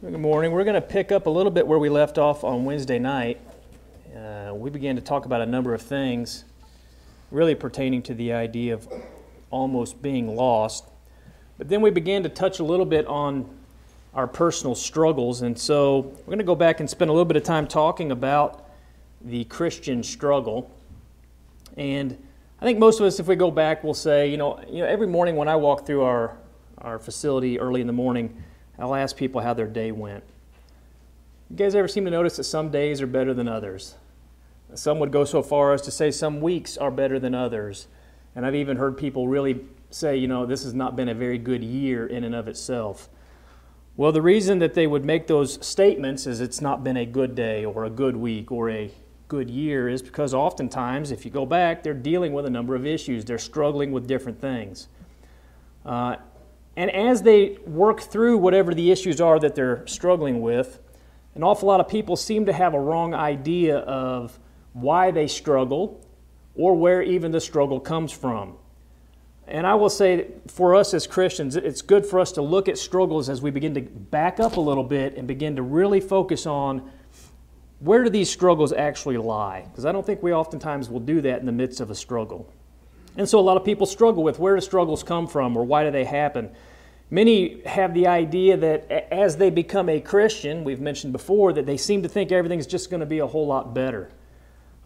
Good morning. We're going to pick up a little bit where we left off on Wednesday night. Uh, we began to talk about a number of things really pertaining to the idea of almost being lost. But then we began to touch a little bit on our personal struggles. And so we're going to go back and spend a little bit of time talking about the Christian struggle. And I think most of us, if we go back, will say, you know, you know every morning when I walk through our, our facility early in the morning, I'll ask people how their day went. You guys ever seem to notice that some days are better than others? Some would go so far as to say some weeks are better than others. And I've even heard people really say, you know, this has not been a very good year in and of itself. Well, the reason that they would make those statements is it's not been a good day or a good week or a good year is because oftentimes, if you go back, they're dealing with a number of issues. They're struggling with different things. Uh, and as they work through whatever the issues are that they're struggling with, an awful lot of people seem to have a wrong idea of why they struggle or where even the struggle comes from. And I will say for us as Christians, it's good for us to look at struggles as we begin to back up a little bit and begin to really focus on where do these struggles actually lie? Because I don't think we oftentimes will do that in the midst of a struggle. And so a lot of people struggle with where do struggles come from or why do they happen? Many have the idea that as they become a Christian, we've mentioned before, that they seem to think everything's just going to be a whole lot better.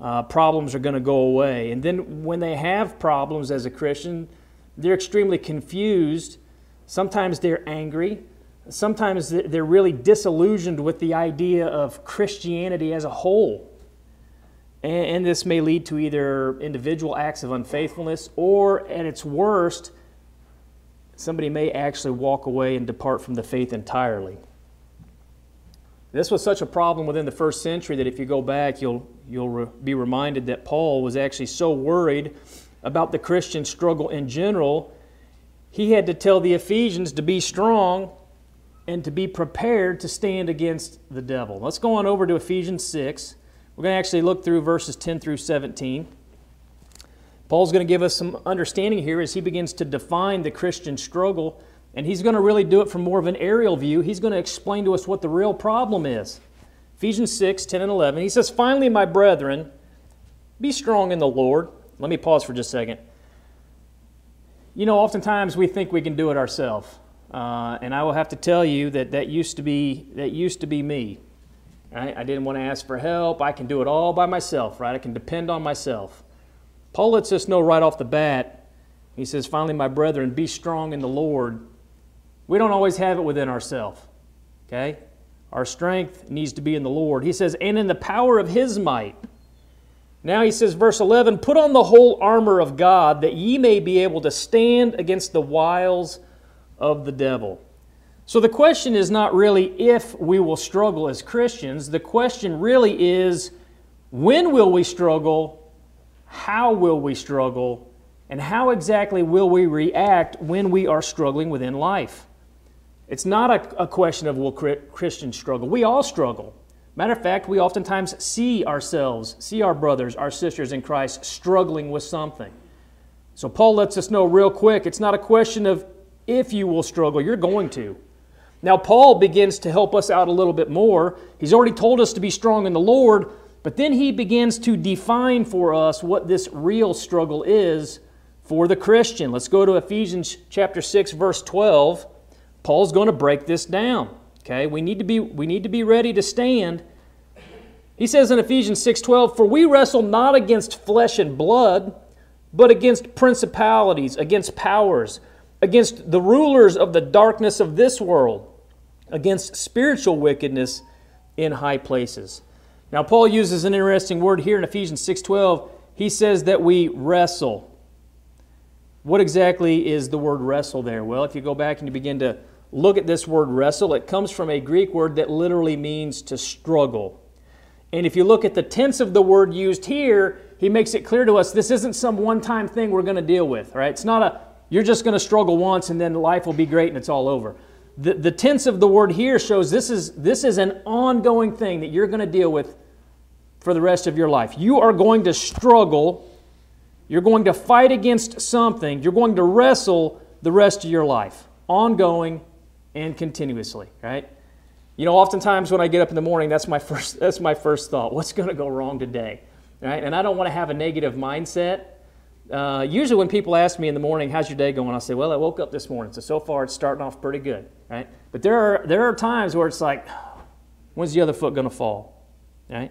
Uh, problems are going to go away. And then when they have problems as a Christian, they're extremely confused. Sometimes they're angry. Sometimes they're really disillusioned with the idea of Christianity as a whole. And, and this may lead to either individual acts of unfaithfulness or, at its worst, somebody may actually walk away and depart from the faith entirely. This was such a problem within the first century that if you go back, you'll, you'll re- be reminded that Paul was actually so worried about the Christian struggle in general, he had to tell the Ephesians to be strong and to be prepared to stand against the devil. Let's go on over to Ephesians 6. We're going to actually look through verses 10 through 17. Paul's going to give us some understanding here as he begins to define the Christian struggle, and he's going to really do it from more of an aerial view. He's going to explain to us what the real problem is. Ephesians 6 10 and 11. He says, Finally, my brethren, be strong in the Lord. Let me pause for just a second. You know, oftentimes we think we can do it ourselves. Uh, and I will have to tell you that that used to be, that used to be me. Right? I didn't want to ask for help. I can do it all by myself, right? I can depend on myself. Paul lets us know right off the bat. He says, Finally, my brethren, be strong in the Lord. We don't always have it within ourselves, okay? Our strength needs to be in the Lord. He says, and in the power of his might. Now he says, verse 11, put on the whole armor of God that ye may be able to stand against the wiles of the devil. So the question is not really if we will struggle as Christians. The question really is when will we struggle? How will we struggle? And how exactly will we react when we are struggling within life? It's not a, a question of will Christians struggle. We all struggle. Matter of fact, we oftentimes see ourselves, see our brothers, our sisters in Christ struggling with something. So Paul lets us know real quick it's not a question of if you will struggle, you're going to. Now, Paul begins to help us out a little bit more. He's already told us to be strong in the Lord, but then he begins to define for us what this real struggle is for the Christian. Let's go to Ephesians chapter 6 verse 12. Paul's going to break this down. Okay? We need to be we need to be ready to stand. He says in Ephesians 6:12, "For we wrestle not against flesh and blood, but against principalities, against powers, against the rulers of the darkness of this world, against spiritual wickedness in high places. Now Paul uses an interesting word here in Ephesians 6:12. He says that we wrestle. What exactly is the word wrestle there? Well, if you go back and you begin to look at this word wrestle, it comes from a Greek word that literally means to struggle. And if you look at the tense of the word used here, he makes it clear to us this isn't some one time thing we're going to deal with, right? It's not a you're just going to struggle once and then life will be great and it's all over. The, the tense of the word here shows this is, this is an ongoing thing that you're going to deal with for the rest of your life. You are going to struggle. You're going to fight against something. You're going to wrestle the rest of your life, ongoing and continuously, right? You know, oftentimes when I get up in the morning, that's my first, that's my first thought. What's going to go wrong today? Right? And I don't want to have a negative mindset. Uh, usually when people ask me in the morning, how's your day going? I'll say, well, I woke up this morning, so so far it's starting off pretty good, right? But there are, there are times where it's like, when's the other foot going to fall, right?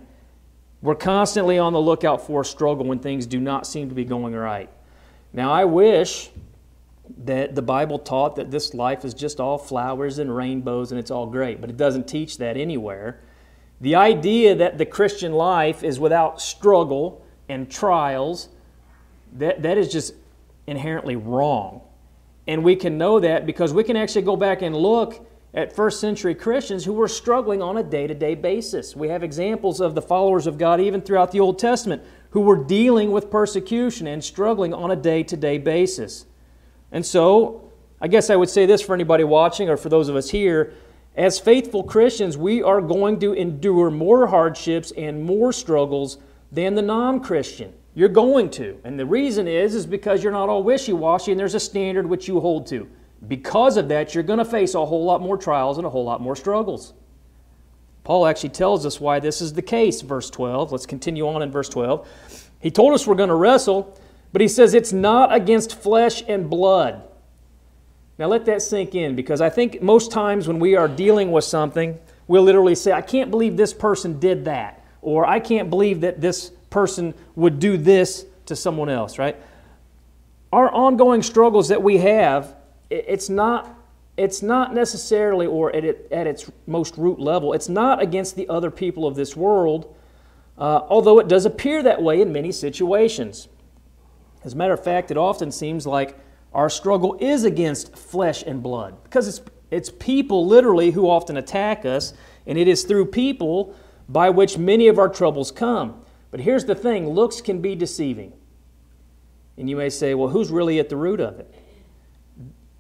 We're constantly on the lookout for a struggle when things do not seem to be going right. Now, I wish that the Bible taught that this life is just all flowers and rainbows and it's all great, but it doesn't teach that anywhere. The idea that the Christian life is without struggle and trials, that, that is just inherently wrong. And we can know that because we can actually go back and look at first century Christians who were struggling on a day to day basis. We have examples of the followers of God even throughout the Old Testament who were dealing with persecution and struggling on a day to day basis. And so, I guess I would say this for anybody watching or for those of us here as faithful Christians, we are going to endure more hardships and more struggles than the non Christian. You're going to. And the reason is is because you're not all wishy-washy and there's a standard which you hold to. Because of that, you're going to face a whole lot more trials and a whole lot more struggles. Paul actually tells us why this is the case, verse 12. Let's continue on in verse 12. He told us we're going to wrestle, but he says it's not against flesh and blood. Now let that sink in because I think most times when we are dealing with something, we'll literally say, I can't believe this person did that, or I can't believe that this person would do this to someone else, right? Our ongoing struggles that we have, it's not it's not necessarily, or at, it, at its most root level, it's not against the other people of this world, uh, although it does appear that way in many situations. As a matter of fact, it often seems like our struggle is against flesh and blood because it's, it's people literally who often attack us, and it is through people by which many of our troubles come. But here's the thing looks can be deceiving. And you may say, well, who's really at the root of it?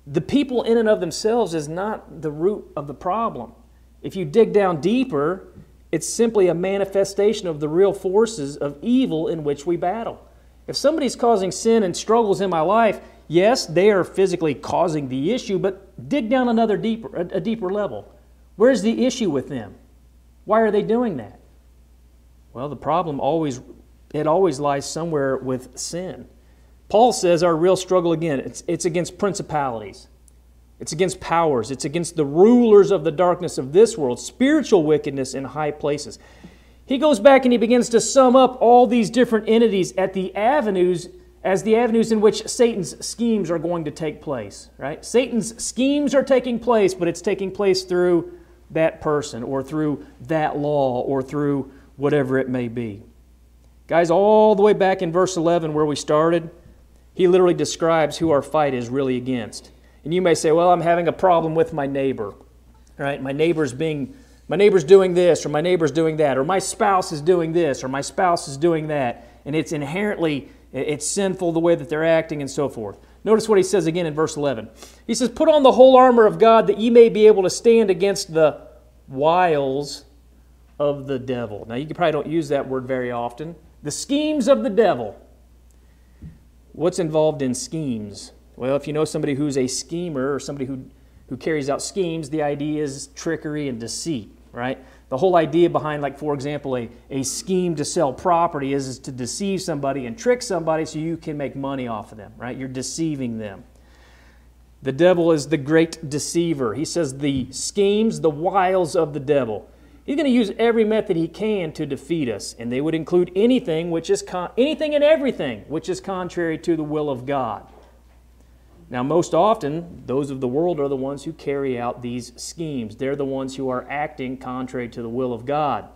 The people in and of themselves is not the root of the problem. If you dig down deeper, it's simply a manifestation of the real forces of evil in which we battle. If somebody's causing sin and struggles in my life, yes, they are physically causing the issue, but dig down another deeper, a deeper level. Where's the issue with them? Why are they doing that? Well, the problem always it always lies somewhere with sin. Paul says our real struggle again, it's, it's against principalities. It's against powers. It's against the rulers of the darkness of this world, spiritual wickedness in high places. He goes back and he begins to sum up all these different entities at the avenues as the avenues in which Satan's schemes are going to take place, right? Satan's schemes are taking place, but it's taking place through that person or through that law or through whatever it may be. Guys, all the way back in verse 11 where we started, he literally describes who our fight is really against. And you may say, well, I'm having a problem with my neighbor. Right? My neighbor's being my neighbor's doing this or my neighbor's doing that or my spouse is doing this or my spouse is doing that and it's inherently it's sinful the way that they're acting and so forth. Notice what he says again in verse 11. He says, "Put on the whole armor of God that ye may be able to stand against the wiles of the devil. Now, you probably don't use that word very often. The schemes of the devil. What's involved in schemes? Well, if you know somebody who's a schemer or somebody who, who carries out schemes, the idea is trickery and deceit, right? The whole idea behind, like, for example, a, a scheme to sell property is, is to deceive somebody and trick somebody so you can make money off of them, right? You're deceiving them. The devil is the great deceiver. He says the schemes, the wiles of the devil. He's going to use every method he can to defeat us, and they would include anything which is con- anything and everything which is contrary to the will of God. Now, most often, those of the world are the ones who carry out these schemes. They're the ones who are acting contrary to the will of God.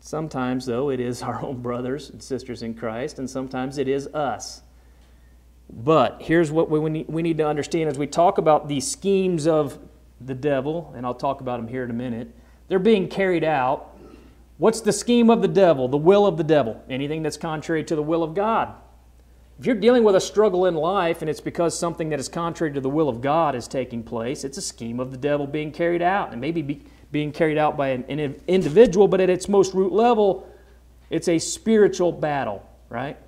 Sometimes, though, it is our own brothers and sisters in Christ, and sometimes it is us. But here's what we need, we need to understand as we talk about these schemes of the devil, and I'll talk about them here in a minute. They're being carried out. What's the scheme of the devil, the will of the devil? Anything that's contrary to the will of God. If you're dealing with a struggle in life and it's because something that is contrary to the will of God is taking place, it's a scheme of the devil being carried out. And maybe be, being carried out by an, an individual, but at its most root level, it's a spiritual battle, right?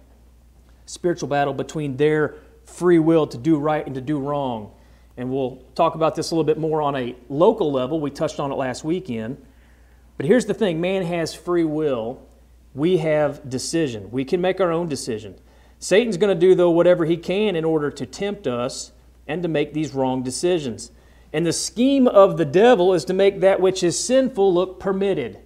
Spiritual battle between their free will to do right and to do wrong. And we'll talk about this a little bit more on a local level. We touched on it last weekend. But here's the thing man has free will, we have decision. We can make our own decision. Satan's going to do, though, whatever he can in order to tempt us and to make these wrong decisions. And the scheme of the devil is to make that which is sinful look permitted,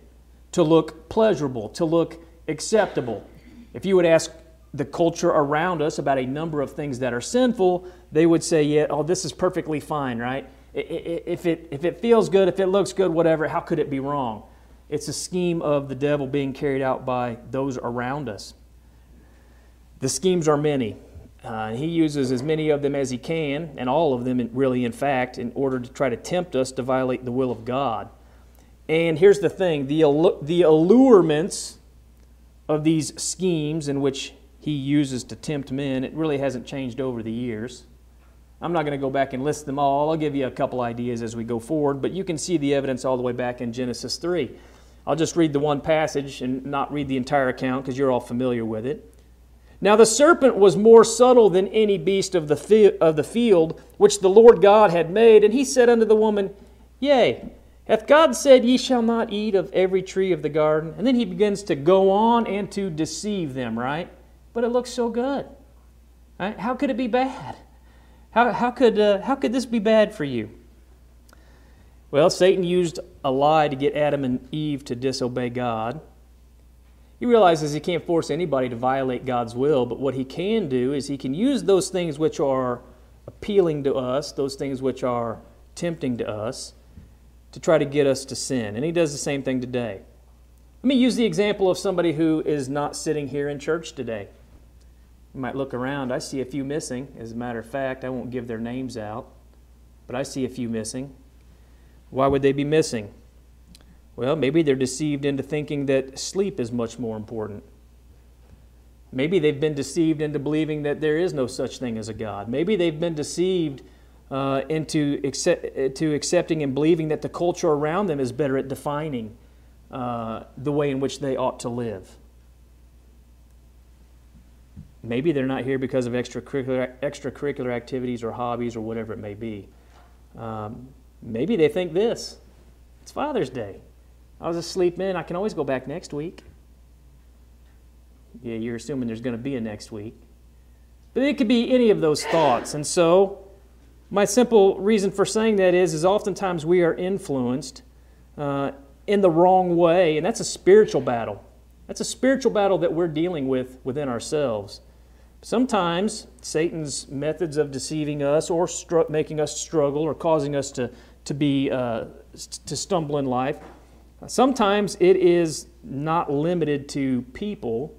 to look pleasurable, to look acceptable. If you would ask the culture around us about a number of things that are sinful, they would say, yeah, oh, this is perfectly fine, right? If it, if it feels good, if it looks good, whatever, how could it be wrong? It's a scheme of the devil being carried out by those around us. The schemes are many. Uh, he uses as many of them as he can, and all of them, really, in fact, in order to try to tempt us to violate the will of God. And here's the thing the, the allurements of these schemes in which he uses to tempt men, it really hasn't changed over the years. I'm not going to go back and list them all. I'll give you a couple ideas as we go forward, but you can see the evidence all the way back in Genesis 3. I'll just read the one passage and not read the entire account because you're all familiar with it. Now the serpent was more subtle than any beast of the, of the field which the Lord God had made, and he said unto the woman, Yea, hath God said, Ye shall not eat of every tree of the garden? And then he begins to go on and to deceive them, right? But it looks so good. Right? How could it be bad? How, how, could, uh, how could this be bad for you? Well, Satan used a lie to get Adam and Eve to disobey God. He realizes he can't force anybody to violate God's will, but what he can do is he can use those things which are appealing to us, those things which are tempting to us, to try to get us to sin. And he does the same thing today. Let me use the example of somebody who is not sitting here in church today. You might look around. I see a few missing. As a matter of fact, I won't give their names out, but I see a few missing. Why would they be missing? Well, maybe they're deceived into thinking that sleep is much more important. Maybe they've been deceived into believing that there is no such thing as a God. Maybe they've been deceived uh, into accept, to accepting and believing that the culture around them is better at defining uh, the way in which they ought to live. Maybe they're not here because of extracurricular, extracurricular activities or hobbies or whatever it may be. Um, maybe they think this it's Father's Day. I was asleep in. I can always go back next week. Yeah, you're assuming there's going to be a next week. But it could be any of those thoughts. And so, my simple reason for saying that is, is oftentimes we are influenced uh, in the wrong way, and that's a spiritual battle. That's a spiritual battle that we're dealing with within ourselves. Sometimes Satan's methods of deceiving us or stru- making us struggle or causing us to, to, be, uh, to stumble in life, sometimes it is not limited to people.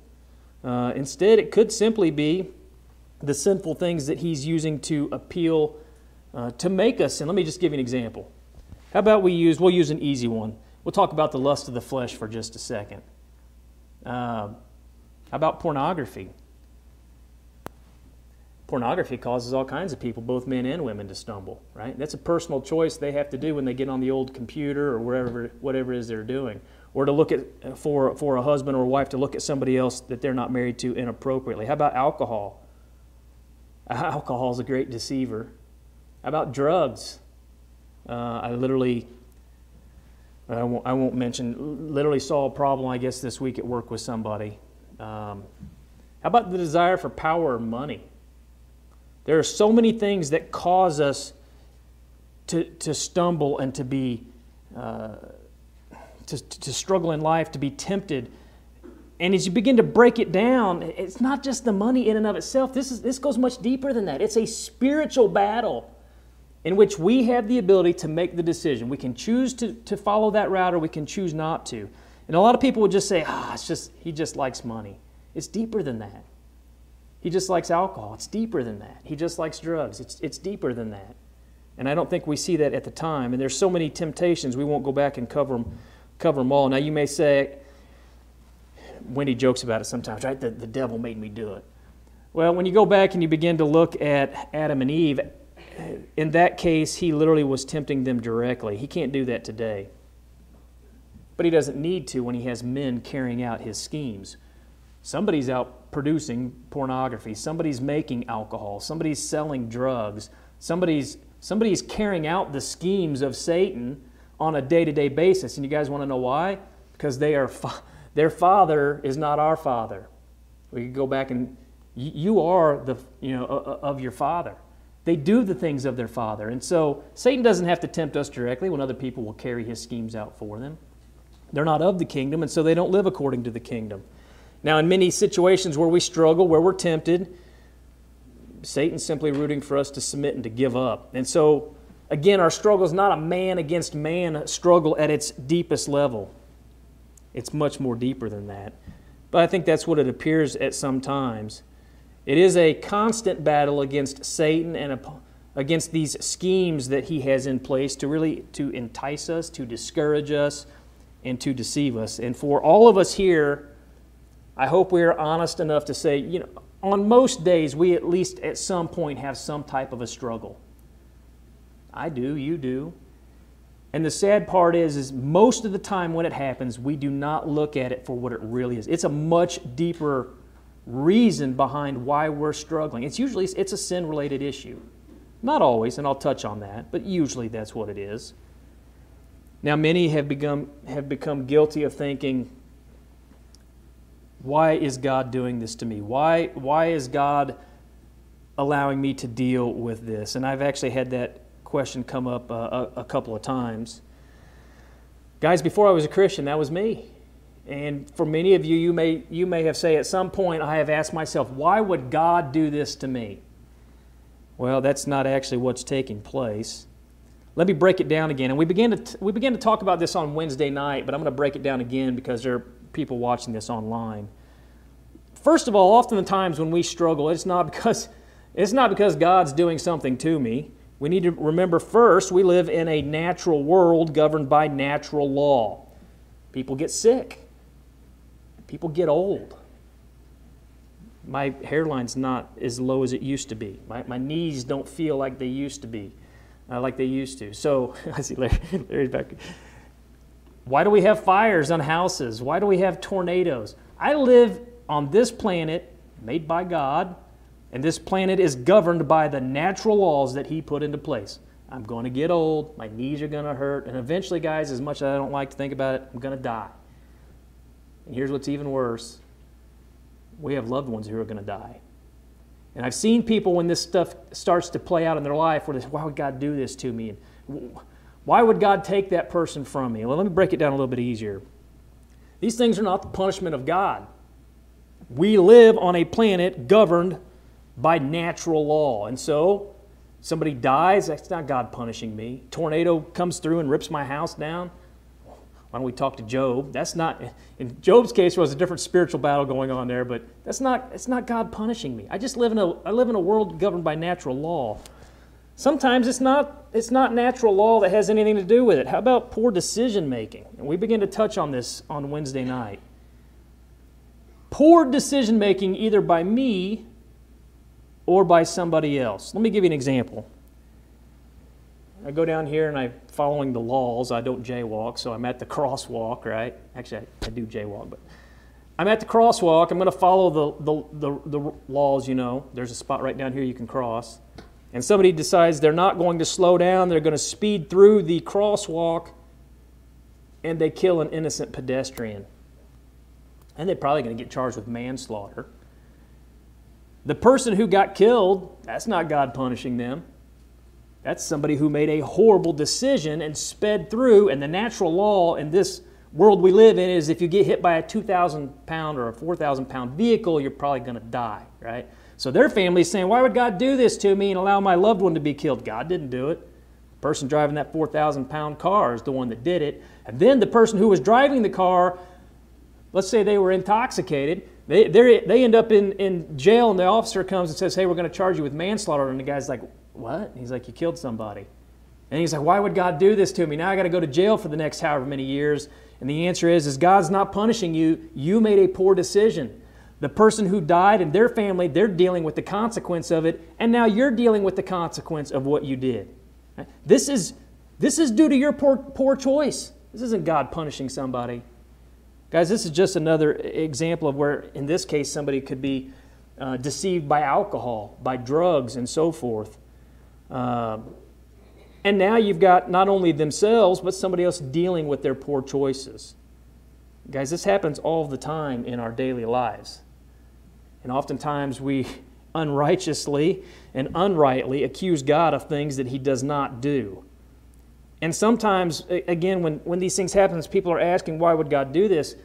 Uh, instead, it could simply be the sinful things that he's using to appeal uh, to make us sin. Let me just give you an example. How about we use, we'll use an easy one. We'll talk about the lust of the flesh for just a second. Uh, how about pornography? Pornography causes all kinds of people, both men and women, to stumble, right? That's a personal choice they have to do when they get on the old computer or wherever, whatever it is they're doing. Or to look at, for, for a husband or wife to look at somebody else that they're not married to inappropriately. How about alcohol? Alcohol is a great deceiver. How about drugs? Uh, I literally, I won't, I won't, mention, literally saw a problem, I guess, this week at work with somebody. Um, how about the desire for power or money? There are so many things that cause us to, to stumble and to be uh, to, to struggle in life, to be tempted. And as you begin to break it down, it's not just the money in and of itself. This, is, this goes much deeper than that. It's a spiritual battle in which we have the ability to make the decision. We can choose to, to follow that route or we can choose not to. And a lot of people would just say, ah, oh, it's just, he just likes money. It's deeper than that. He just likes alcohol. It's deeper than that. He just likes drugs. It's, it's deeper than that. And I don't think we see that at the time. And there's so many temptations, we won't go back and cover them, cover them all. Now, you may say, Wendy jokes about it sometimes, right? The, the devil made me do it. Well, when you go back and you begin to look at Adam and Eve, in that case, he literally was tempting them directly. He can't do that today. But he doesn't need to when he has men carrying out his schemes. Somebody's out producing pornography. Somebody's making alcohol. Somebody's selling drugs. Somebody's Somebody is carrying out the schemes of Satan on a day to day basis. And you guys want to know why? Because they are fa- their father is not our father. We could go back and you are the you know of your father. They do the things of their father. And so Satan doesn't have to tempt us directly when other people will carry his schemes out for them. They're not of the kingdom, and so they don't live according to the kingdom. Now, in many situations where we struggle, where we're tempted, Satan's simply rooting for us to submit and to give up. And so, again, our struggle is not a man against man struggle at its deepest level. It's much more deeper than that. But I think that's what it appears at some times. It is a constant battle against Satan and against these schemes that he has in place to really to entice us, to discourage us, and to deceive us. And for all of us here, I hope we are honest enough to say, you know, on most days we at least at some point have some type of a struggle. I do, you do. And the sad part is, is most of the time when it happens, we do not look at it for what it really is. It's a much deeper reason behind why we're struggling. It's usually it's a sin-related issue. Not always, and I'll touch on that, but usually that's what it is. Now many have become have become guilty of thinking why is God doing this to me? Why why is God allowing me to deal with this? And I've actually had that question come up uh, a, a couple of times. Guys, before I was a Christian, that was me. And for many of you, you may, you may have said at some point, I have asked myself, why would God do this to me? Well, that's not actually what's taking place. Let me break it down again. And we began to, t- we began to talk about this on Wednesday night, but I'm going to break it down again because there people watching this online. First of all, often the times when we struggle, it's not because, it's not because God's doing something to me. We need to remember first, we live in a natural world governed by natural law. People get sick people get old. My hairline's not as low as it used to be. My, my knees don't feel like they used to be, uh, like they used to. So, I see Larry, Larry's back. Why do we have fires on houses? Why do we have tornadoes? I live on this planet made by God, and this planet is governed by the natural laws that He put into place. I'm going to get old, my knees are going to hurt, and eventually, guys, as much as I don't like to think about it, I'm going to die. And here's what's even worse we have loved ones who are going to die. And I've seen people when this stuff starts to play out in their life where they say, Why would God do this to me? And why would God take that person from me? Well, let me break it down a little bit easier. These things are not the punishment of God. We live on a planet governed by natural law. And so, somebody dies, that's not God punishing me. Tornado comes through and rips my house down. Why don't we talk to Job? That's not, in Job's case, there was a different spiritual battle going on there, but that's not, it's not God punishing me. I just live in a, I live in a world governed by natural law. Sometimes it's not, it's not natural law that has anything to do with it. How about poor decision making? And we begin to touch on this on Wednesday night. Poor decision making either by me or by somebody else. Let me give you an example. I go down here and I'm following the laws. I don't jaywalk, so I'm at the crosswalk, right? Actually, I, I do jaywalk, but I'm at the crosswalk. I'm going to follow the, the, the, the laws, you know. There's a spot right down here you can cross. And somebody decides they're not going to slow down, they're going to speed through the crosswalk, and they kill an innocent pedestrian. And they're probably going to get charged with manslaughter. The person who got killed, that's not God punishing them. That's somebody who made a horrible decision and sped through. And the natural law in this world we live in is if you get hit by a 2,000 pound or a 4,000 pound vehicle, you're probably going to die, right? So their family is saying, Why would God do this to me and allow my loved one to be killed? God didn't do it. The person driving that 4,000 pound car is the one that did it. And then the person who was driving the car, let's say they were intoxicated, they, they end up in, in jail and the officer comes and says, Hey, we're going to charge you with manslaughter. And the guy's like, what? he's like, You killed somebody. And he's like, Why would God do this to me? Now I got to go to jail for the next however many years. And the answer is, is God's not punishing you. You made a poor decision. The person who died and their family, they're dealing with the consequence of it, and now you're dealing with the consequence of what you did. This is, this is due to your poor, poor choice. This isn't God punishing somebody. Guys, this is just another example of where, in this case, somebody could be uh, deceived by alcohol, by drugs, and so forth. Uh, And now you've got not only themselves, but somebody else dealing with their poor choices. Guys, this happens all the time in our daily lives. And oftentimes we unrighteously and unrightly accuse God of things that he does not do. And sometimes, again, when, when these things happen, people are asking, why would God do this?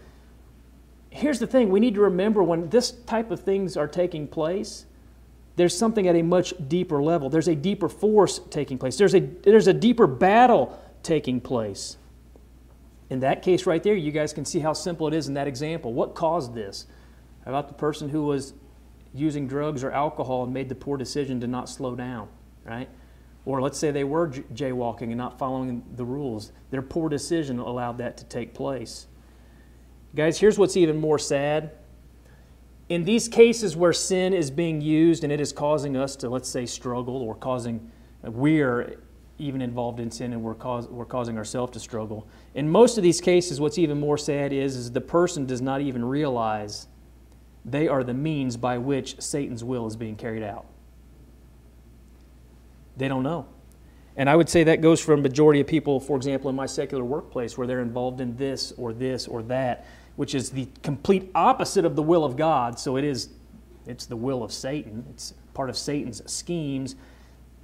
Here's the thing we need to remember when this type of things are taking place, there's something at a much deeper level. There's a deeper force taking place, there's a, there's a deeper battle taking place. In that case, right there, you guys can see how simple it is in that example. What caused this? About the person who was using drugs or alcohol and made the poor decision to not slow down, right? Or let's say they were jaywalking and not following the rules. Their poor decision allowed that to take place. Guys, here's what's even more sad. In these cases where sin is being used and it is causing us to, let's say, struggle or causing, we're even involved in sin and we're, cause, we're causing ourselves to struggle. In most of these cases, what's even more sad is, is the person does not even realize they are the means by which Satan's will is being carried out. They don't know. And I would say that goes for a majority of people, for example, in my secular workplace, where they're involved in this or this or that, which is the complete opposite of the will of God. So it is, it's the will of Satan. It's part of Satan's schemes.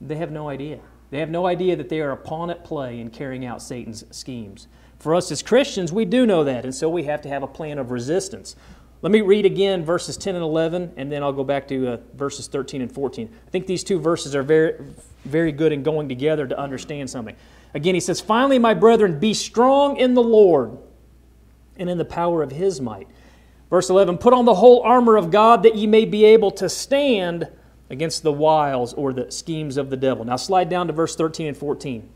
They have no idea. They have no idea that they are a pawn at play in carrying out Satan's schemes. For us as Christians, we do know that, and so we have to have a plan of resistance. Let me read again verses 10 and 11, and then I'll go back to uh, verses 13 and 14. I think these two verses are very, very good in going together to understand something. Again, he says, Finally, my brethren, be strong in the Lord and in the power of his might. Verse 11, Put on the whole armor of God that ye may be able to stand against the wiles or the schemes of the devil. Now, slide down to verse 13 and 14.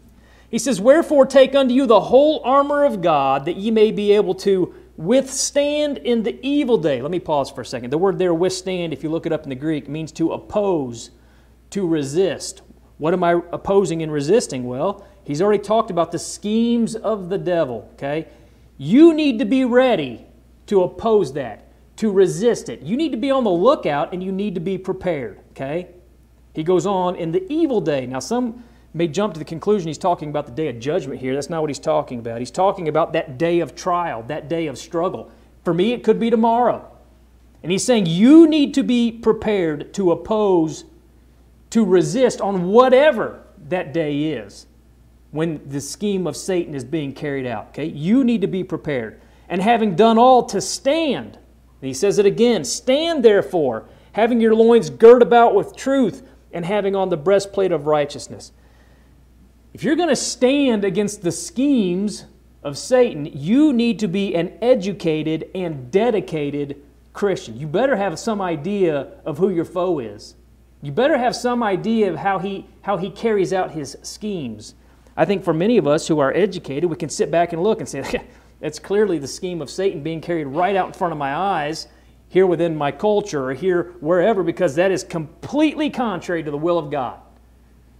He says, Wherefore take unto you the whole armor of God that ye may be able to withstand in the evil day. Let me pause for a second. The word there, withstand, if you look it up in the Greek, means to oppose, to resist. What am I opposing and resisting? Well, he's already talked about the schemes of the devil, okay? You need to be ready to oppose that, to resist it. You need to be on the lookout and you need to be prepared, okay? He goes on in the evil day. Now, some may jump to the conclusion he's talking about the day of judgment here. That's not what he's talking about. He's talking about that day of trial, that day of struggle. For me, it could be tomorrow. And he's saying you need to be prepared to oppose, to resist on whatever that day is when the scheme of Satan is being carried out. Okay? You need to be prepared. And having done all to stand, and he says it again stand therefore, having your loins girt about with truth, and having on the breastplate of righteousness. If you're going to stand against the schemes of Satan, you need to be an educated and dedicated Christian. You better have some idea of who your foe is. You better have some idea of how he, how he carries out his schemes. I think for many of us who are educated, we can sit back and look and say, that's clearly the scheme of Satan being carried right out in front of my eyes, here within my culture or here wherever, because that is completely contrary to the will of God.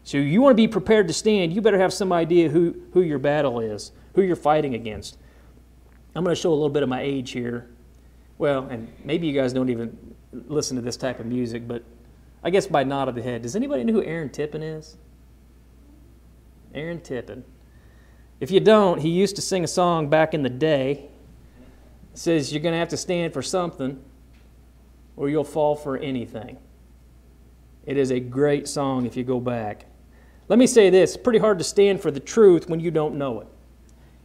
So you want to be prepared to stand, you better have some idea who, who your battle is, who you're fighting against. I'm going to show a little bit of my age here. Well, and maybe you guys don't even listen to this type of music, but I guess by nod of the head, does anybody know who Aaron Tippin is? Aaron Tippin. If you don't, he used to sing a song back in the day. It says, You're going to have to stand for something or you'll fall for anything. It is a great song if you go back. Let me say this pretty hard to stand for the truth when you don't know it.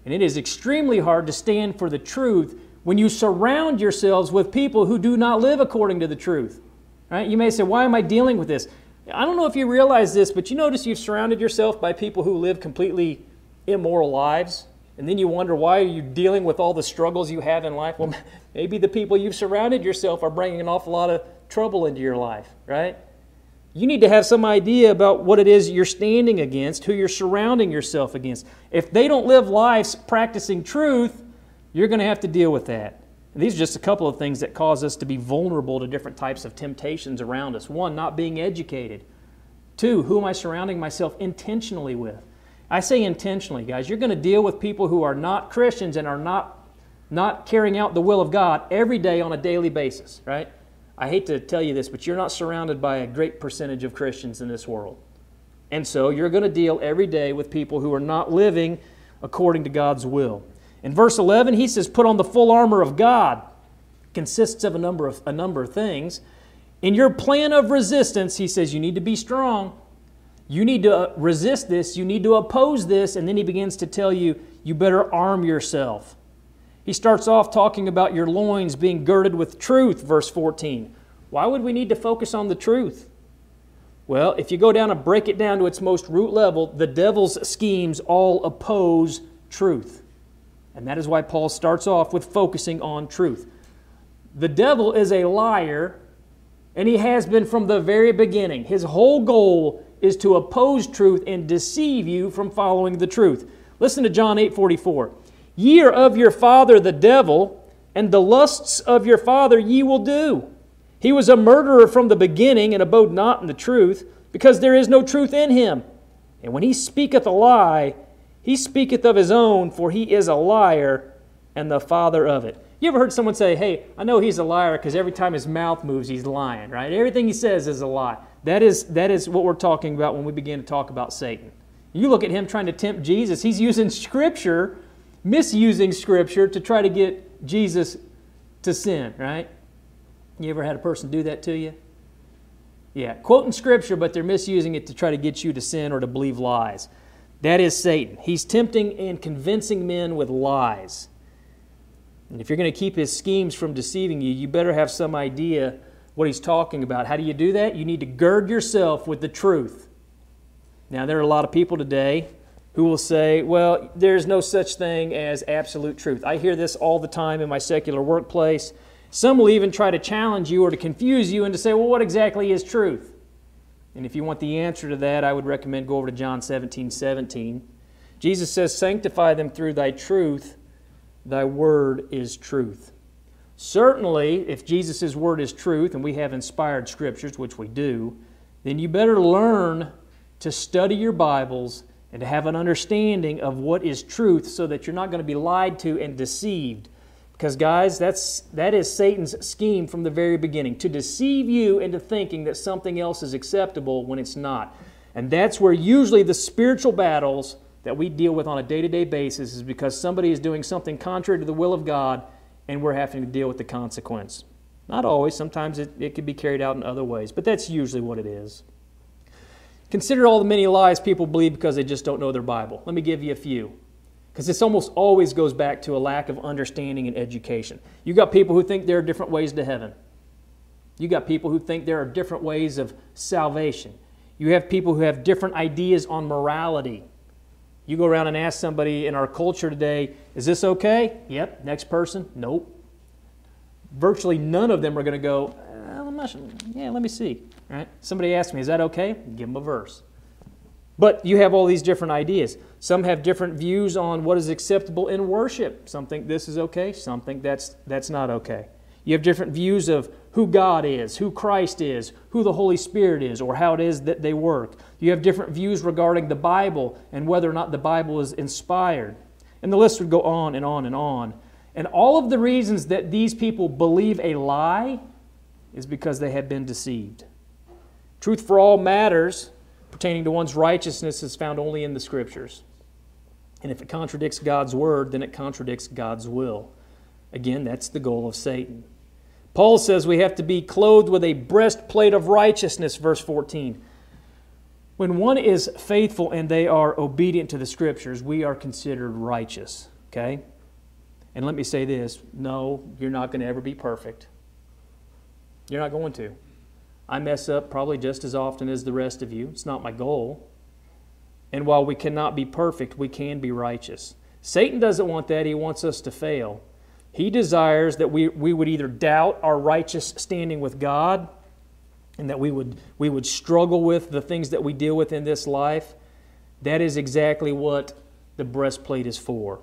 And it is extremely hard to stand for the truth when you surround yourselves with people who do not live according to the truth. Right? You may say, Why am I dealing with this? I don't know if you realize this, but you notice you've surrounded yourself by people who live completely immoral lives. And then you wonder why are you dealing with all the struggles you have in life? Well, maybe the people you've surrounded yourself are bringing an awful lot of trouble into your life, right? You need to have some idea about what it is you're standing against, who you're surrounding yourself against. If they don't live lives practicing truth, you're going to have to deal with that. And these are just a couple of things that cause us to be vulnerable to different types of temptations around us. One, not being educated. Two, who am I surrounding myself intentionally with? I say intentionally, guys. You're going to deal with people who are not Christians and are not, not carrying out the will of God every day on a daily basis, right? I hate to tell you this, but you're not surrounded by a great percentage of Christians in this world. And so you're going to deal every day with people who are not living according to God's will. In verse 11, he says, Put on the full armor of God. Consists of a number of, a number of things. In your plan of resistance, he says, You need to be strong. You need to uh, resist this. You need to oppose this. And then he begins to tell you, You better arm yourself. He starts off talking about your loins being girded with truth, verse 14. Why would we need to focus on the truth? Well, if you go down and break it down to its most root level, the devil's schemes all oppose truth. And that is why Paul starts off with focusing on truth. The devil is a liar, and he has been from the very beginning. His whole goal is to oppose truth and deceive you from following the truth. Listen to John 8 44. Ye are of your father the devil, and the lusts of your father ye will do. He was a murderer from the beginning and abode not in the truth, because there is no truth in him. And when he speaketh a lie, he speaketh of his own, for he is a liar and the father of it. You ever heard someone say, Hey, I know he's a liar because every time his mouth moves, he's lying, right? Everything he says is a lie. That is, that is what we're talking about when we begin to talk about Satan. You look at him trying to tempt Jesus, he's using Scripture, misusing Scripture to try to get Jesus to sin, right? You ever had a person do that to you? Yeah, quoting scripture, but they're misusing it to try to get you to sin or to believe lies. That is Satan. He's tempting and convincing men with lies. And if you're going to keep his schemes from deceiving you, you better have some idea what he's talking about. How do you do that? You need to gird yourself with the truth. Now, there are a lot of people today who will say, well, there's no such thing as absolute truth. I hear this all the time in my secular workplace. Some will even try to challenge you or to confuse you and to say, well, what exactly is truth? And if you want the answer to that, I would recommend go over to John 17 17. Jesus says, Sanctify them through thy truth, thy word is truth. Certainly, if Jesus' word is truth, and we have inspired scriptures, which we do, then you better learn to study your Bibles and to have an understanding of what is truth so that you're not going to be lied to and deceived because, guys, that's, that is Satan's scheme from the very beginning to deceive you into thinking that something else is acceptable when it's not. And that's where usually the spiritual battles that we deal with on a day to day basis is because somebody is doing something contrary to the will of God and we're having to deal with the consequence. Not always, sometimes it, it can be carried out in other ways, but that's usually what it is. Consider all the many lies people believe because they just don't know their Bible. Let me give you a few. Because this almost always goes back to a lack of understanding and education. You got people who think there are different ways to heaven. You got people who think there are different ways of salvation. You have people who have different ideas on morality. You go around and ask somebody in our culture today, is this okay? Yep. Next person? Nope. Virtually none of them are going to go, uh, yeah, let me see. Right? Somebody asks me, is that okay? Give them a verse. But you have all these different ideas. Some have different views on what is acceptable in worship. Some think this is okay, some think that's, that's not okay. You have different views of who God is, who Christ is, who the Holy Spirit is, or how it is that they work. You have different views regarding the Bible and whether or not the Bible is inspired. And the list would go on and on and on. And all of the reasons that these people believe a lie is because they have been deceived. Truth for all matters pertaining to one's righteousness is found only in the Scriptures. And if it contradicts God's word, then it contradicts God's will. Again, that's the goal of Satan. Paul says we have to be clothed with a breastplate of righteousness, verse 14. When one is faithful and they are obedient to the Scriptures, we are considered righteous. Okay? And let me say this no, you're not going to ever be perfect. You're not going to. I mess up probably just as often as the rest of you. It's not my goal. And while we cannot be perfect, we can be righteous. Satan doesn't want that. He wants us to fail. He desires that we, we would either doubt our righteous standing with God and that we would, we would struggle with the things that we deal with in this life. That is exactly what the breastplate is for.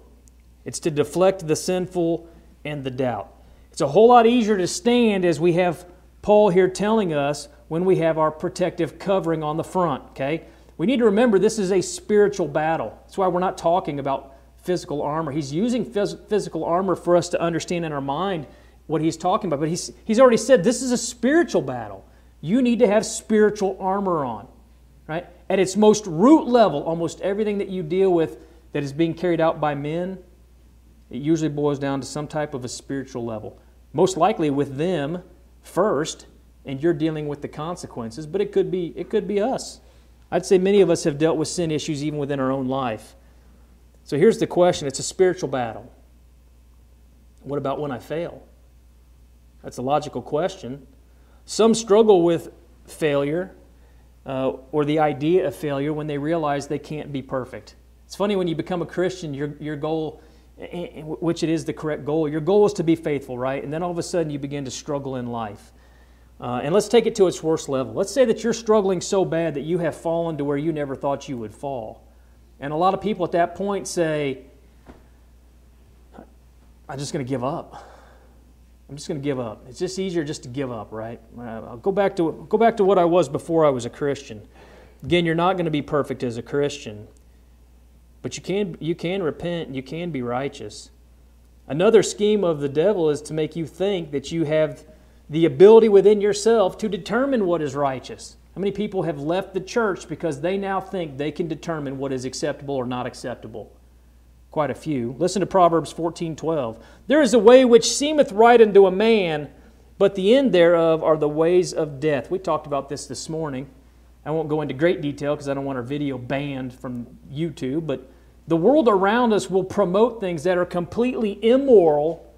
It's to deflect the sinful and the doubt. It's a whole lot easier to stand as we have Paul here telling us when we have our protective covering on the front, okay? We need to remember this is a spiritual battle. That's why we're not talking about physical armor. He's using phys- physical armor for us to understand in our mind what he's talking about. But he's, he's already said this is a spiritual battle. You need to have spiritual armor on, right? at its most root level, almost everything that you deal with that is being carried out by men, it usually boils down to some type of a spiritual level. Most likely with them first, and you're dealing with the consequences, but it could be it could be us. I'd say many of us have dealt with sin issues even within our own life. So here's the question it's a spiritual battle. What about when I fail? That's a logical question. Some struggle with failure uh, or the idea of failure when they realize they can't be perfect. It's funny when you become a Christian, your, your goal, which it is the correct goal, your goal is to be faithful, right? And then all of a sudden you begin to struggle in life. Uh, and let's take it to its worst level. Let's say that you're struggling so bad that you have fallen to where you never thought you would fall. And a lot of people at that point say, I'm just going to give up. I'm just going to give up. It's just easier just to give up, right? Uh, I'll go back to go back to what I was before I was a Christian. Again, you're not going to be perfect as a Christian, but you can you can repent. You can be righteous. Another scheme of the devil is to make you think that you have the ability within yourself to determine what is righteous. How many people have left the church because they now think they can determine what is acceptable or not acceptable? quite a few. Listen to Proverbs 14:12. There is a way which seemeth right unto a man, but the end thereof are the ways of death. We talked about this this morning. I won't go into great detail because I don't want our video banned from YouTube, but the world around us will promote things that are completely immoral,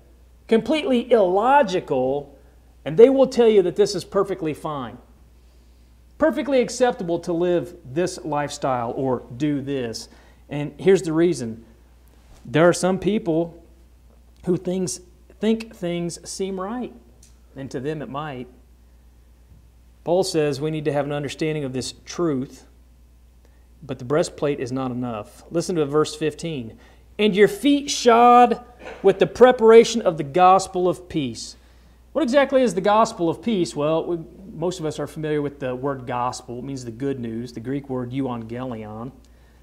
completely illogical, and they will tell you that this is perfectly fine. Perfectly acceptable to live this lifestyle or do this. And here's the reason there are some people who things, think things seem right, and to them it might. Paul says we need to have an understanding of this truth, but the breastplate is not enough. Listen to verse 15. And your feet shod with the preparation of the gospel of peace. What exactly is the gospel of peace? Well, we, most of us are familiar with the word gospel. It means the good news, the Greek word euangelion.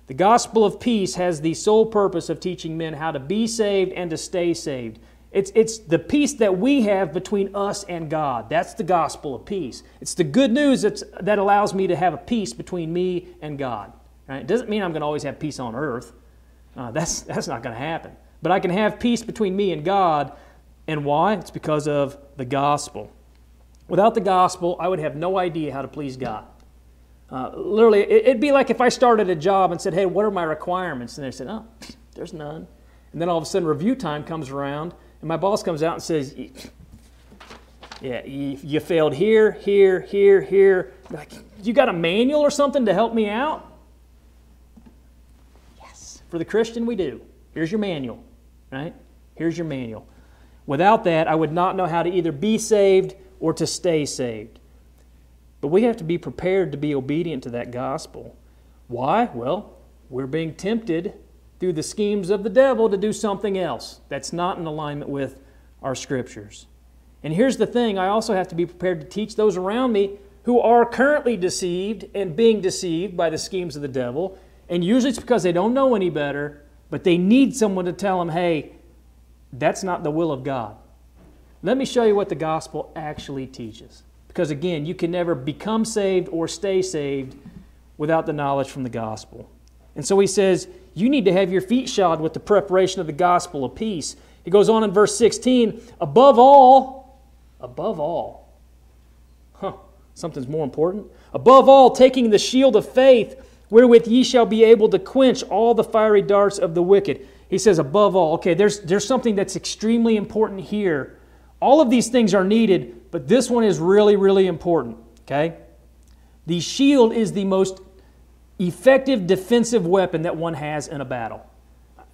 The gospel of peace has the sole purpose of teaching men how to be saved and to stay saved. It's, it's the peace that we have between us and God. That's the gospel of peace. It's the good news that's, that allows me to have a peace between me and God. Right? It doesn't mean I'm going to always have peace on earth. Uh, that's, that's not going to happen. But I can have peace between me and God. And why? It's because of the gospel. Without the gospel, I would have no idea how to please God. Uh, literally, it, would be like if I started a job and said, hey, what are my requirements? And they said, oh, there's none. And then all of a sudden, review time comes around, and my boss comes out and says, yeah, you, you failed here, here, here, here. Like, you got a manual or something to help me out? For the Christian, we do. Here's your manual, right? Here's your manual. Without that, I would not know how to either be saved or to stay saved. But we have to be prepared to be obedient to that gospel. Why? Well, we're being tempted through the schemes of the devil to do something else that's not in alignment with our scriptures. And here's the thing I also have to be prepared to teach those around me who are currently deceived and being deceived by the schemes of the devil. And usually it's because they don't know any better, but they need someone to tell them, hey, that's not the will of God. Let me show you what the gospel actually teaches. Because again, you can never become saved or stay saved without the knowledge from the gospel. And so he says, You need to have your feet shod with the preparation of the gospel of peace. He goes on in verse 16, above all, above all, huh, something's more important. Above all, taking the shield of faith, wherewith ye shall be able to quench all the fiery darts of the wicked. He says, above all. Okay, there's, there's something that's extremely important here. All of these things are needed, but this one is really, really important, okay? The shield is the most effective defensive weapon that one has in a battle.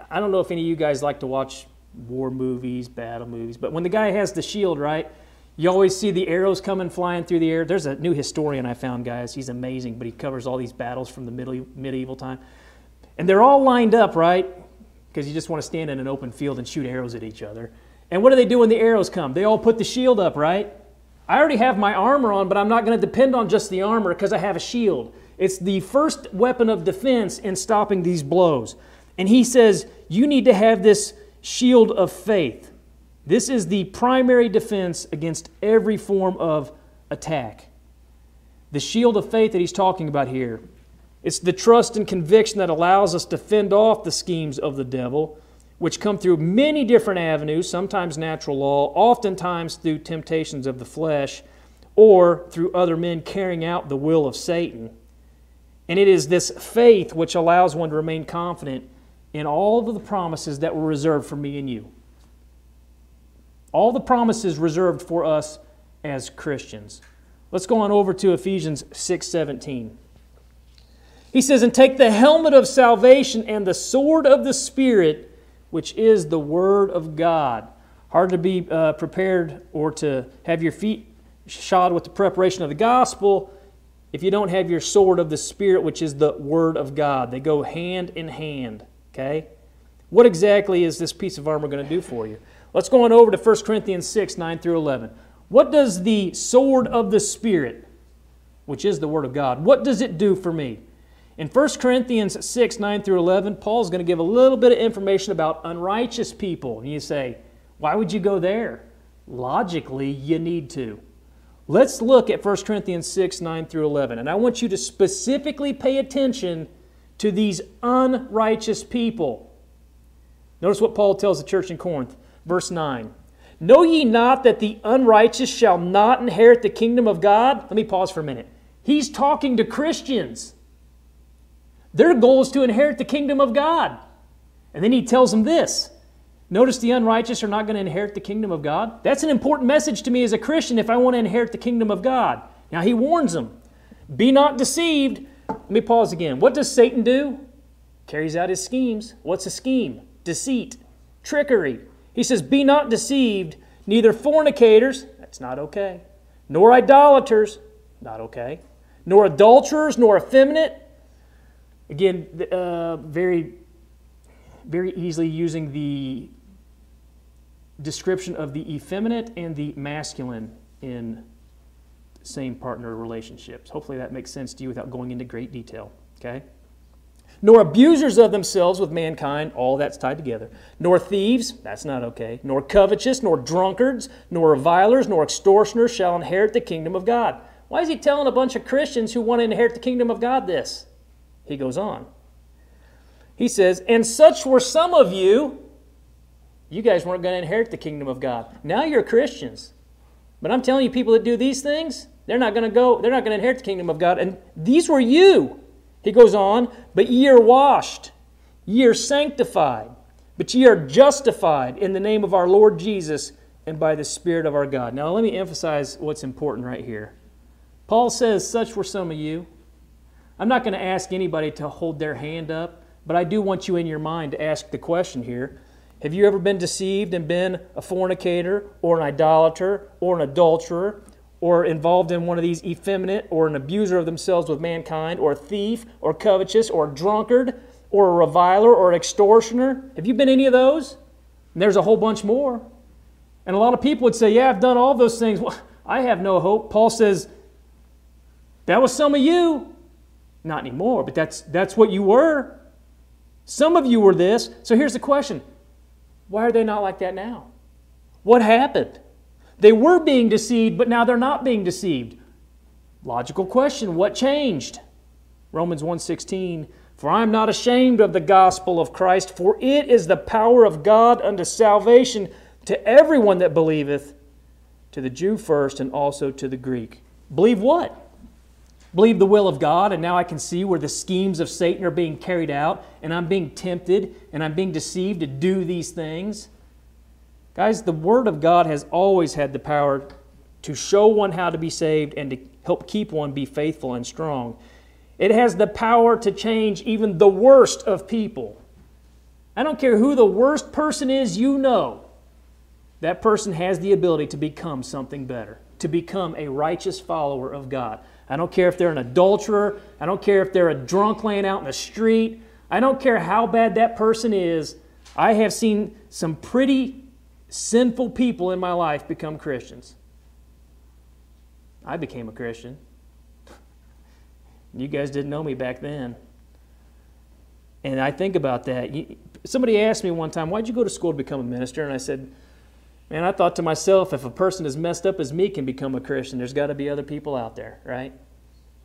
I don't know if any of you guys like to watch war movies, battle movies, but when the guy has the shield, right, you always see the arrows coming flying through the air. There's a new historian I found, guys. He's amazing, but he covers all these battles from the middle, medieval time. And they're all lined up, right? Because you just want to stand in an open field and shoot arrows at each other. And what do they do when the arrows come? They all put the shield up, right? I already have my armor on, but I'm not going to depend on just the armor because I have a shield. It's the first weapon of defense in stopping these blows. And he says, You need to have this shield of faith. This is the primary defense against every form of attack. The shield of faith that he's talking about here It's the trust and conviction that allows us to fend off the schemes of the devil, which come through many different avenues, sometimes natural law, oftentimes through temptations of the flesh, or through other men carrying out the will of Satan. And it is this faith which allows one to remain confident in all of the promises that were reserved for me and you. All the promises reserved for us as Christians. Let's go on over to Ephesians 6:17. He says, "And take the helmet of salvation and the sword of the spirit, which is the word of God." Hard to be uh, prepared or to have your feet shod with the preparation of the gospel if you don't have your sword of the spirit, which is the word of God. They go hand in hand. Okay? What exactly is this piece of armor going to do for you? Let's go on over to 1 Corinthians 6 9 through 11. What does the sword of the Spirit, which is the Word of God, what does it do for me? In 1 Corinthians 6 9 through 11, Paul's going to give a little bit of information about unrighteous people. And you say, why would you go there? Logically, you need to. Let's look at 1 Corinthians 6 9 through 11. And I want you to specifically pay attention to these unrighteous people. Notice what Paul tells the church in Corinth, verse 9. Know ye not that the unrighteous shall not inherit the kingdom of God? Let me pause for a minute. He's talking to Christians. Their goal is to inherit the kingdom of God. And then he tells them this Notice the unrighteous are not going to inherit the kingdom of God. That's an important message to me as a Christian if I want to inherit the kingdom of God. Now he warns them Be not deceived. Let me pause again. What does Satan do? Carries out his schemes. What's a scheme? Deceit, trickery. He says, Be not deceived, neither fornicators, that's not okay, nor idolaters, not okay, nor adulterers, nor effeminate. Again, uh, very, very easily using the description of the effeminate and the masculine in same partner relationships. Hopefully that makes sense to you without going into great detail. Okay? Nor abusers of themselves with mankind, all that's tied together. Nor thieves, that's not okay. Nor covetous, nor drunkards, nor revilers, nor extortioners shall inherit the kingdom of God. Why is he telling a bunch of Christians who want to inherit the kingdom of God this? He goes on. He says, And such were some of you. You guys weren't going to inherit the kingdom of God. Now you're Christians. But I'm telling you, people that do these things, they're not going to go, they're not going to inherit the kingdom of God. And these were you. He goes on, but ye are washed, ye are sanctified, but ye are justified in the name of our Lord Jesus and by the Spirit of our God. Now, let me emphasize what's important right here. Paul says, Such were some of you. I'm not going to ask anybody to hold their hand up, but I do want you in your mind to ask the question here Have you ever been deceived and been a fornicator or an idolater or an adulterer or involved in one of these effeminate or an abuser of themselves with mankind or a thief or covetous or a drunkard or a reviler or an extortioner? Have you been any of those? And there's a whole bunch more. And a lot of people would say, Yeah, I've done all those things. Well, I have no hope. Paul says, That was some of you. Not anymore, but that's, that's what you were. Some of you were this. So here's the question Why are they not like that now? What happened? They were being deceived, but now they're not being deceived. Logical question, what changed? Romans 1:16 For I am not ashamed of the gospel of Christ, for it is the power of God unto salvation to everyone that believeth, to the Jew first and also to the Greek. Believe what? Believe the will of God, and now I can see where the schemes of Satan are being carried out, and I'm being tempted and I'm being deceived to do these things. Guys, the Word of God has always had the power to show one how to be saved and to help keep one be faithful and strong. It has the power to change even the worst of people. I don't care who the worst person is you know, that person has the ability to become something better, to become a righteous follower of God. I don't care if they're an adulterer, I don't care if they're a drunk laying out in the street, I don't care how bad that person is. I have seen some pretty sinful people in my life become Christians. I became a Christian. You guys didn't know me back then. And I think about that. Somebody asked me one time, Why'd you go to school to become a minister? And I said, Man, I thought to myself, if a person as messed up as me can become a Christian, there's got to be other people out there, right?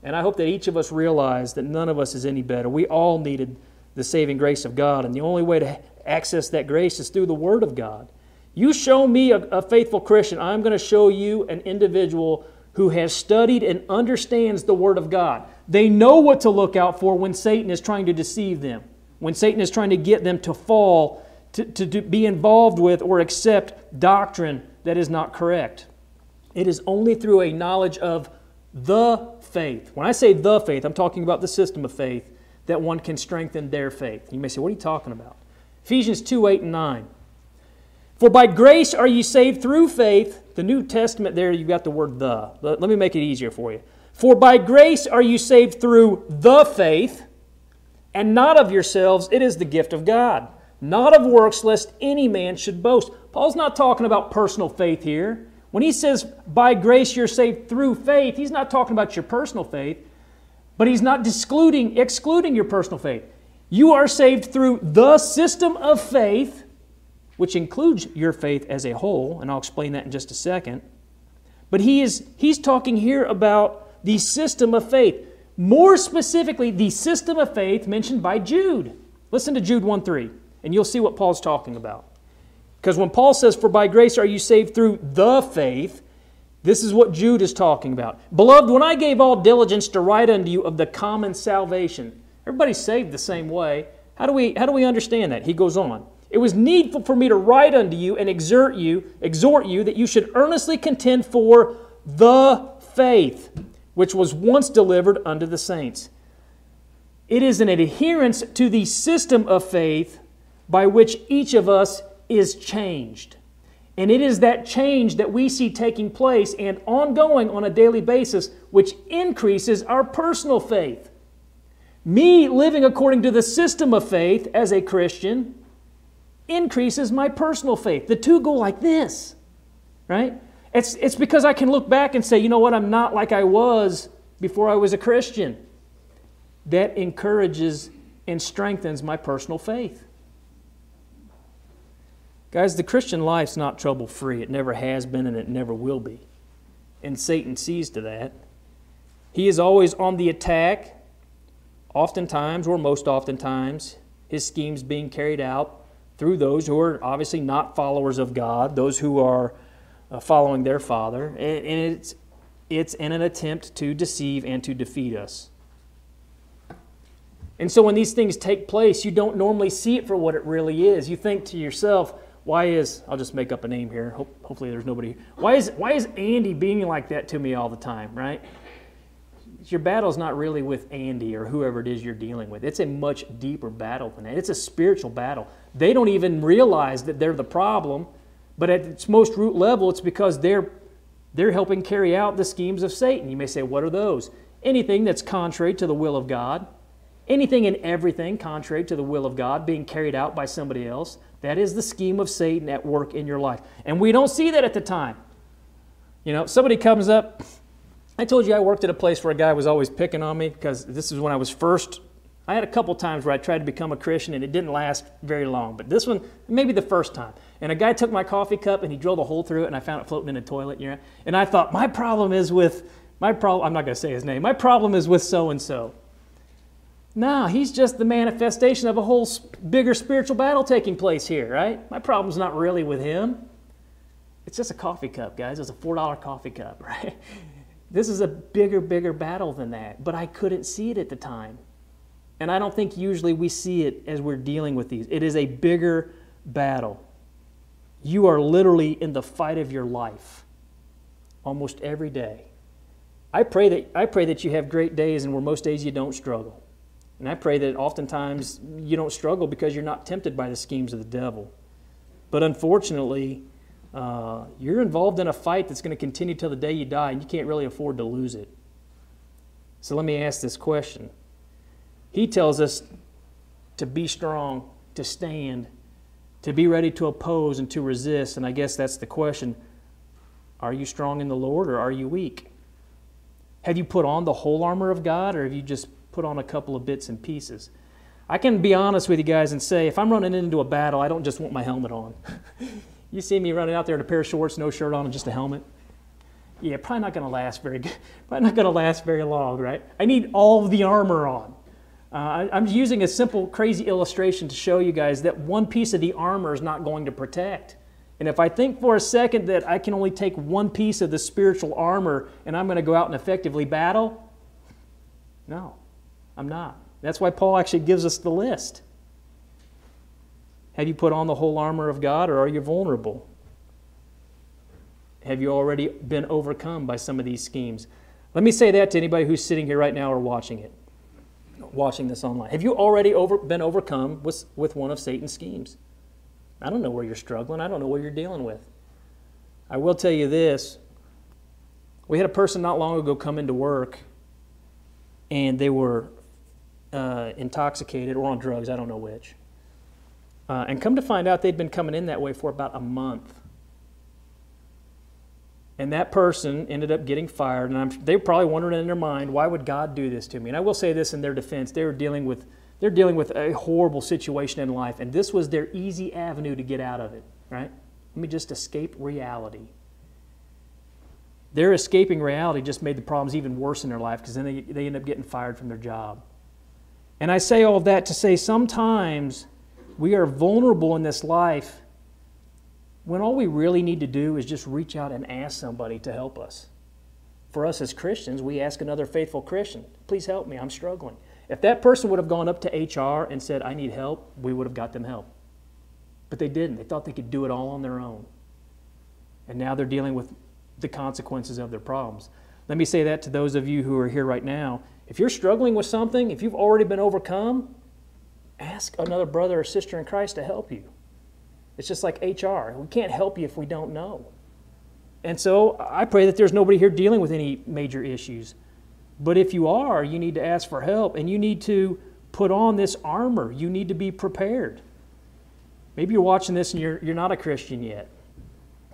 And I hope that each of us realize that none of us is any better. We all needed the saving grace of God, and the only way to access that grace is through the Word of God. You show me a, a faithful Christian, I'm going to show you an individual who has studied and understands the Word of God. They know what to look out for when Satan is trying to deceive them, when Satan is trying to get them to fall, to, to, to be involved with or accept doctrine that is not correct. It is only through a knowledge of the faith. When I say the faith, I'm talking about the system of faith that one can strengthen their faith. You may say, what are you talking about? Ephesians 2 8 and 9. For by grace are you saved through faith. The New Testament, there you've got the word the. Let me make it easier for you. For by grace are you saved through the faith, and not of yourselves, it is the gift of God, not of works, lest any man should boast. Paul's not talking about personal faith here. When he says, by grace you're saved through faith, he's not talking about your personal faith, but he's not excluding, excluding your personal faith. You are saved through the system of faith, which includes your faith as a whole, and I'll explain that in just a second. But he is, he's talking here about the system of faith. More specifically, the system of faith mentioned by Jude. Listen to Jude 1 3, and you'll see what Paul's talking about. Because when Paul says, For by grace are you saved through the faith, this is what Jude is talking about. Beloved, when I gave all diligence to write unto you of the common salvation, everybody's saved the same way. How do we, how do we understand that? He goes on. It was needful for me to write unto you and exhort you, exhort you that you should earnestly contend for the faith which was once delivered unto the saints. It is an adherence to the system of faith by which each of us is changed. And it is that change that we see taking place and ongoing on a daily basis, which increases our personal faith. Me living according to the system of faith as a Christian increases my personal faith. The two go like this, right? It's, it's because I can look back and say, you know what, I'm not like I was before I was a Christian. That encourages and strengthens my personal faith. Guys, the Christian life's not trouble free. It never has been and it never will be. And Satan sees to that. He is always on the attack, oftentimes, or most oftentimes, his schemes being carried out through those who are obviously not followers of God, those who are uh, following their father. And, and it's, it's in an attempt to deceive and to defeat us. And so when these things take place, you don't normally see it for what it really is. You think to yourself, why is I'll just make up a name here. Hope, hopefully there's nobody. Why is why is Andy being like that to me all the time, right? Your battle's not really with Andy or whoever it is you're dealing with. It's a much deeper battle than that. It's a spiritual battle. They don't even realize that they're the problem, but at its most root level, it's because they're they're helping carry out the schemes of Satan. You may say, what are those? Anything that's contrary to the will of God, anything and everything contrary to the will of God being carried out by somebody else. That is the scheme of Satan at work in your life. And we don't see that at the time. You know, somebody comes up. I told you I worked at a place where a guy was always picking on me because this is when I was first. I had a couple times where I tried to become a Christian and it didn't last very long. But this one, maybe the first time. And a guy took my coffee cup and he drilled a hole through it and I found it floating in the toilet. And I thought, my problem is with, my problem, I'm not going to say his name, my problem is with so and so. No, he's just the manifestation of a whole bigger spiritual battle taking place here, right? My problem's not really with him. It's just a coffee cup, guys. It's a $4 coffee cup, right? This is a bigger, bigger battle than that. But I couldn't see it at the time. And I don't think usually we see it as we're dealing with these. It is a bigger battle. You are literally in the fight of your life almost every day. I pray that, I pray that you have great days and where most days you don't struggle. And I pray that oftentimes you don't struggle because you're not tempted by the schemes of the devil. But unfortunately, uh, you're involved in a fight that's going to continue till the day you die, and you can't really afford to lose it. So let me ask this question. He tells us to be strong, to stand, to be ready to oppose and to resist. And I guess that's the question Are you strong in the Lord or are you weak? Have you put on the whole armor of God or have you just put on a couple of bits and pieces. I can be honest with you guys and say if I'm running into a battle, I don't just want my helmet on. you see me running out there in a pair of shorts, no shirt on, and just a helmet. Yeah, probably not going to last very good. Probably not going to last very long, right? I need all the armor on. Uh, I'm using a simple, crazy illustration to show you guys that one piece of the armor is not going to protect. And if I think for a second that I can only take one piece of the spiritual armor and I'm going to go out and effectively battle, no, I'm not. That's why Paul actually gives us the list. Have you put on the whole armor of God or are you vulnerable? Have you already been overcome by some of these schemes? Let me say that to anybody who's sitting here right now or watching it, watching this online. Have you already over, been overcome with, with one of Satan's schemes? I don't know where you're struggling. I don't know what you're dealing with. I will tell you this. We had a person not long ago come into work, and they were uh, intoxicated or on drugs, I don't know which. Uh, and come to find out, they'd been coming in that way for about a month. And that person ended up getting fired. And I'm, they were probably wondering in their mind, why would God do this to me? And I will say this in their defense they were dealing with, they're dealing with a horrible situation in life. And this was their easy avenue to get out of it, right? Let me just escape reality. Their escaping reality just made the problems even worse in their life because then they, they end up getting fired from their job. And I say all of that to say sometimes we are vulnerable in this life when all we really need to do is just reach out and ask somebody to help us. For us as Christians, we ask another faithful Christian, please help me, I'm struggling. If that person would have gone up to HR and said, I need help, we would have got them help. But they didn't. They thought they could do it all on their own. And now they're dealing with the consequences of their problems. Let me say that to those of you who are here right now. If you're struggling with something, if you've already been overcome, ask another brother or sister in Christ to help you. It's just like HR. We can't help you if we don't know. And so I pray that there's nobody here dealing with any major issues. But if you are, you need to ask for help and you need to put on this armor. You need to be prepared. Maybe you're watching this and you're, you're not a Christian yet.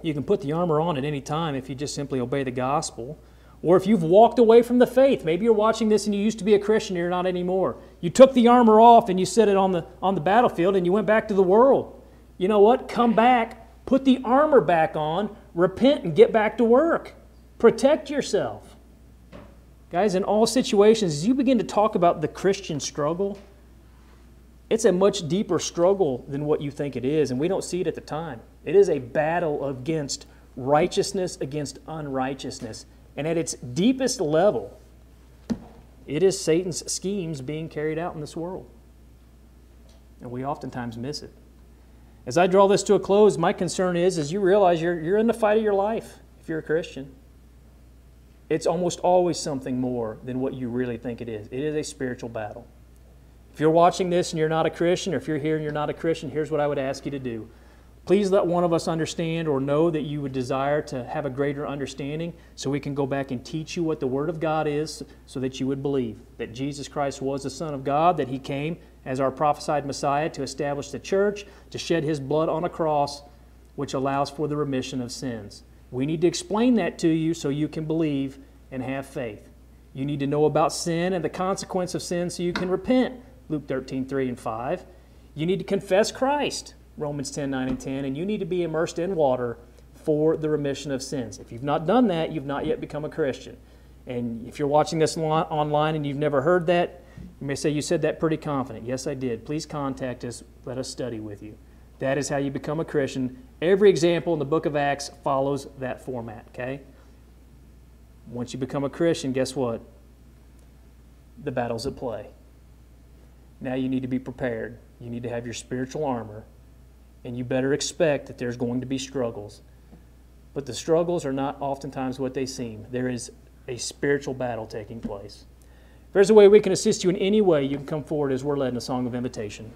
You can put the armor on at any time if you just simply obey the gospel. Or if you've walked away from the faith, maybe you're watching this and you used to be a Christian, you're not anymore. You took the armor off and you set it on the, on the battlefield and you went back to the world. You know what? Come back, put the armor back on, repent, and get back to work. Protect yourself. Guys, in all situations, as you begin to talk about the Christian struggle, it's a much deeper struggle than what you think it is, and we don't see it at the time. It is a battle against righteousness against unrighteousness. And at its deepest level, it is Satan's schemes being carried out in this world. And we oftentimes miss it. As I draw this to a close, my concern is as you realize you're, you're in the fight of your life if you're a Christian. It's almost always something more than what you really think it is. It is a spiritual battle. If you're watching this and you're not a Christian, or if you're here and you're not a Christian, here's what I would ask you to do Please let one of us understand or know that you would desire to have a greater understanding so we can go back and teach you what the Word of God is so that you would believe that Jesus Christ was the Son of God, that He came as our prophesied Messiah to establish the church, to shed His blood on a cross, which allows for the remission of sins. We need to explain that to you so you can believe and have faith. You need to know about sin and the consequence of sin so you can repent. Luke 13, 3 and 5. You need to confess Christ. Romans 10 9 and 10, and you need to be immersed in water for the remission of sins. If you've not done that, you've not yet become a Christian. And if you're watching this online and you've never heard that, you may say, You said that pretty confident. Yes, I did. Please contact us. Let us study with you. That is how you become a Christian. Every example in the book of Acts follows that format, okay? Once you become a Christian, guess what? The battle's at play. Now you need to be prepared. You need to have your spiritual armor and you better expect that there's going to be struggles. But the struggles are not oftentimes what they seem. There is a spiritual battle taking place. If there's a way we can assist you in any way, you can come forward as we're led in a song of invitation.